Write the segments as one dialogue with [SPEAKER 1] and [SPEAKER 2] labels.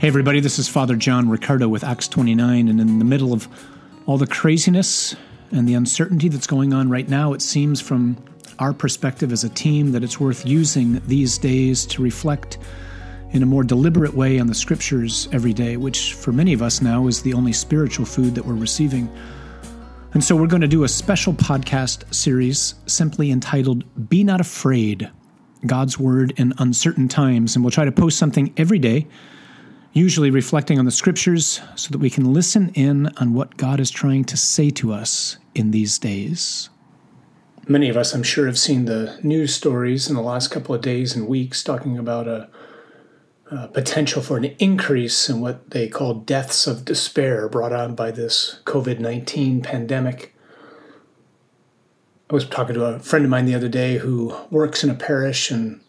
[SPEAKER 1] Hey, everybody, this is Father John Riccardo with Acts 29. And in the middle of all the craziness and the uncertainty that's going on right now, it seems from our perspective as a team that it's worth using these days to reflect in a more deliberate way on the scriptures every day, which for many of us now is the only spiritual food that we're receiving. And so we're going to do a special podcast series simply entitled Be Not Afraid God's Word in Uncertain Times. And we'll try to post something every day, usually reflecting on the scriptures, so that we can listen in on what God is trying to say to us in these days. Many of us, I'm sure, have seen the news stories in the last couple of days and weeks talking about a, a potential for an increase in what they call deaths of despair brought on by this COVID 19 pandemic. I was talking to a friend of mine the other day who works in a parish and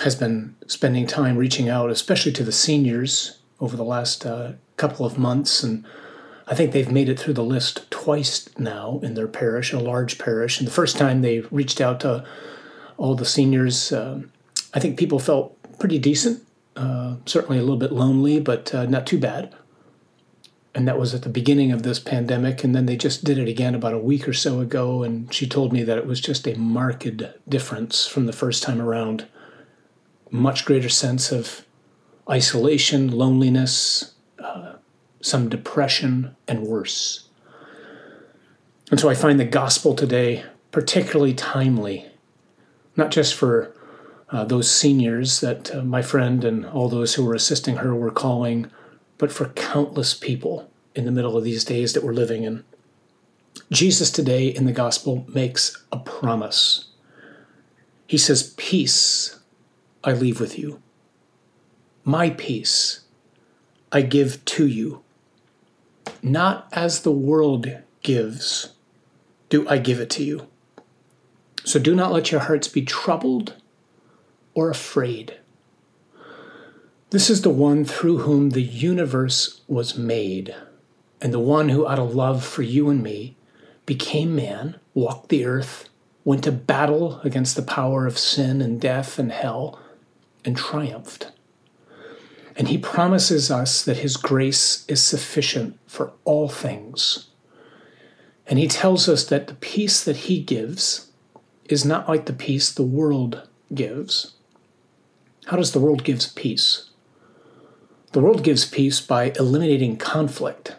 [SPEAKER 1] has been spending time reaching out, especially to the seniors over the last uh, couple of months. And I think they've made it through the list twice now in their parish, a large parish. And the first time they reached out to all the seniors, uh, I think people felt pretty decent, uh, certainly a little bit lonely, but uh, not too bad. And that was at the beginning of this pandemic. And then they just did it again about a week or so ago. And she told me that it was just a marked difference from the first time around. Much greater sense of isolation, loneliness, uh, some depression, and worse. And so I find the gospel today particularly timely, not just for uh, those seniors that uh, my friend and all those who were assisting her were calling, but for countless people in the middle of these days that we're living in. Jesus today in the gospel makes a promise. He says, Peace I leave with you. My peace I give to you. Not as the world gives, do I give it to you. So do not let your hearts be troubled or afraid. This is the one through whom the universe was made, and the one who, out of love for you and me, became man, walked the earth, went to battle against the power of sin and death and hell, and triumphed. And he promises us that his grace is sufficient for all things. And he tells us that the peace that he gives is not like the peace the world gives. How does the world give peace? The world gives peace by eliminating conflict.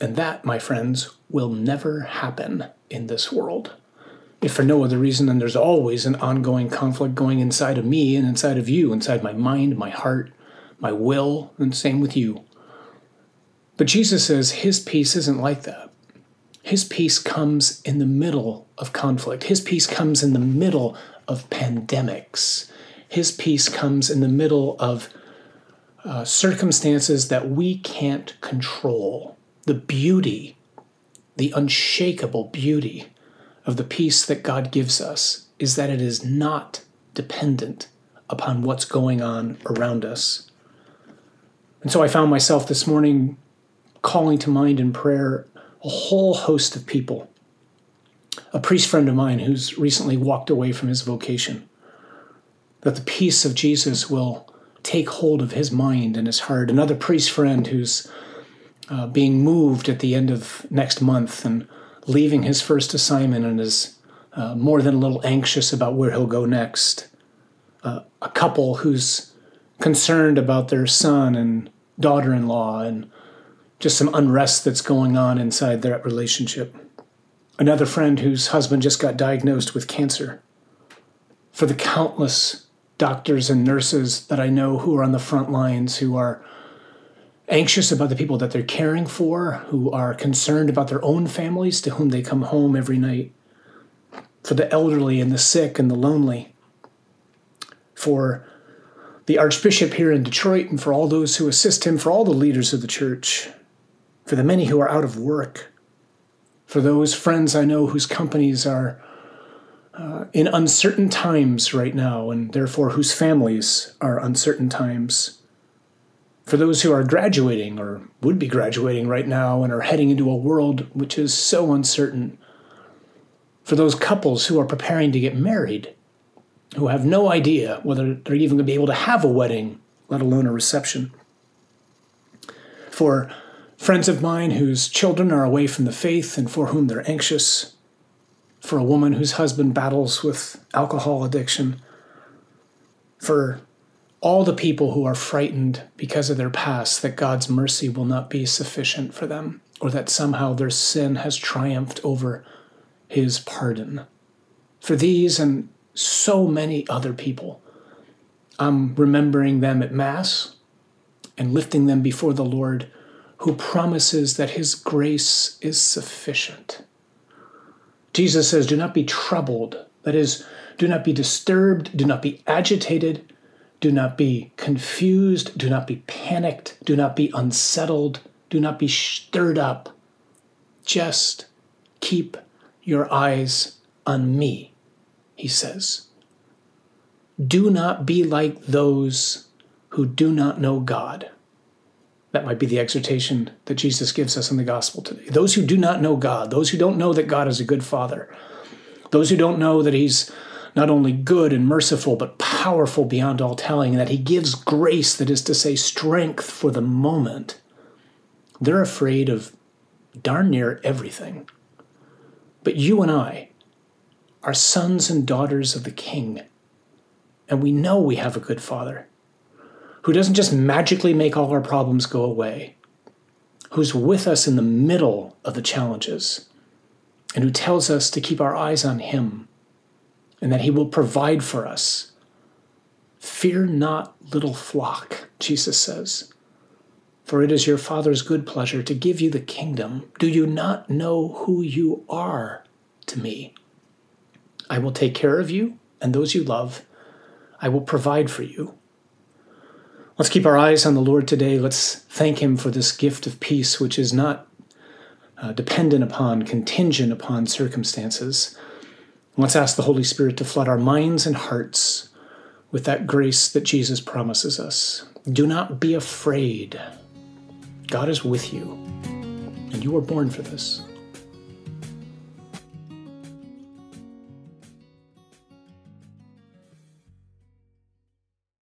[SPEAKER 1] And that, my friends, will never happen in this world. If for no other reason than there's always an ongoing conflict going inside of me and inside of you, inside my mind, my heart, my will, and same with you. But Jesus says his peace isn't like that. His peace comes in the middle of conflict. His peace comes in the middle of pandemics. His peace comes in the middle of uh, circumstances that we can't control. The beauty, the unshakable beauty of the peace that God gives us is that it is not dependent upon what's going on around us. And so I found myself this morning calling to mind in prayer a whole host of people. A priest friend of mine who's recently walked away from his vocation. That the peace of Jesus will take hold of his mind and his heart. Another priest friend who's uh, being moved at the end of next month and leaving his first assignment and is uh, more than a little anxious about where he'll go next. Uh, a couple who's concerned about their son and daughter in law and just some unrest that's going on inside their relationship. Another friend whose husband just got diagnosed with cancer. For the countless doctors and nurses that I know who are on the front lines, who are anxious about the people that they're caring for, who are concerned about their own families to whom they come home every night, for the elderly and the sick and the lonely, for the Archbishop here in Detroit and for all those who assist him, for all the leaders of the church, for the many who are out of work, for those friends I know whose companies are uh, in uncertain times right now, and therefore whose families are uncertain times. For those who are graduating or would be graduating right now and are heading into a world which is so uncertain. For those couples who are preparing to get married, who have no idea whether they're even going to be able to have a wedding, let alone a reception. for friends of mine whose children are away from the faith and for whom they're anxious, for a woman whose husband battles with alcohol addiction, for all the people who are frightened because of their past that God's mercy will not be sufficient for them, or that somehow their sin has triumphed over his pardon. For these and so many other people, I'm remembering them at Mass and lifting them before the Lord, who promises that his grace is sufficient. Jesus says, Do not be troubled. That is, do not be disturbed, do not be agitated do not be confused. Do not be panicked. Do not be unsettled. Do not be stirred up. Just keep your eyes on me, he says. Do not be like those who do not know God. That might be the exhortation that Jesus gives us in the gospel today. Those who do not know God, those who don't know that God is a good father, those who don't know that he's not only good and merciful, but powerful beyond all telling, and that He gives grace, that is to say, strength for the moment, they're afraid of darn near everything. But you and I are sons and daughters of the King, and we know we have a good Father who doesn't just magically make all our problems go away, who's with us in the middle of the challenges, and who tells us to keep our eyes on Him and that he will provide for us. Fear not, little flock, Jesus says, for it is your Father's good pleasure to give you the kingdom. Do you not know who you are to me? I will take care of you and those you love. I will provide for you. Let's keep our eyes on the Lord today. Let's thank Him for this gift of peace, which is not uh, dependent upon, contingent upon circumstances. Let's ask the Holy Spirit to flood our minds and hearts with that grace that Jesus promises us. Do not be afraid. God is with you, and you were born for this.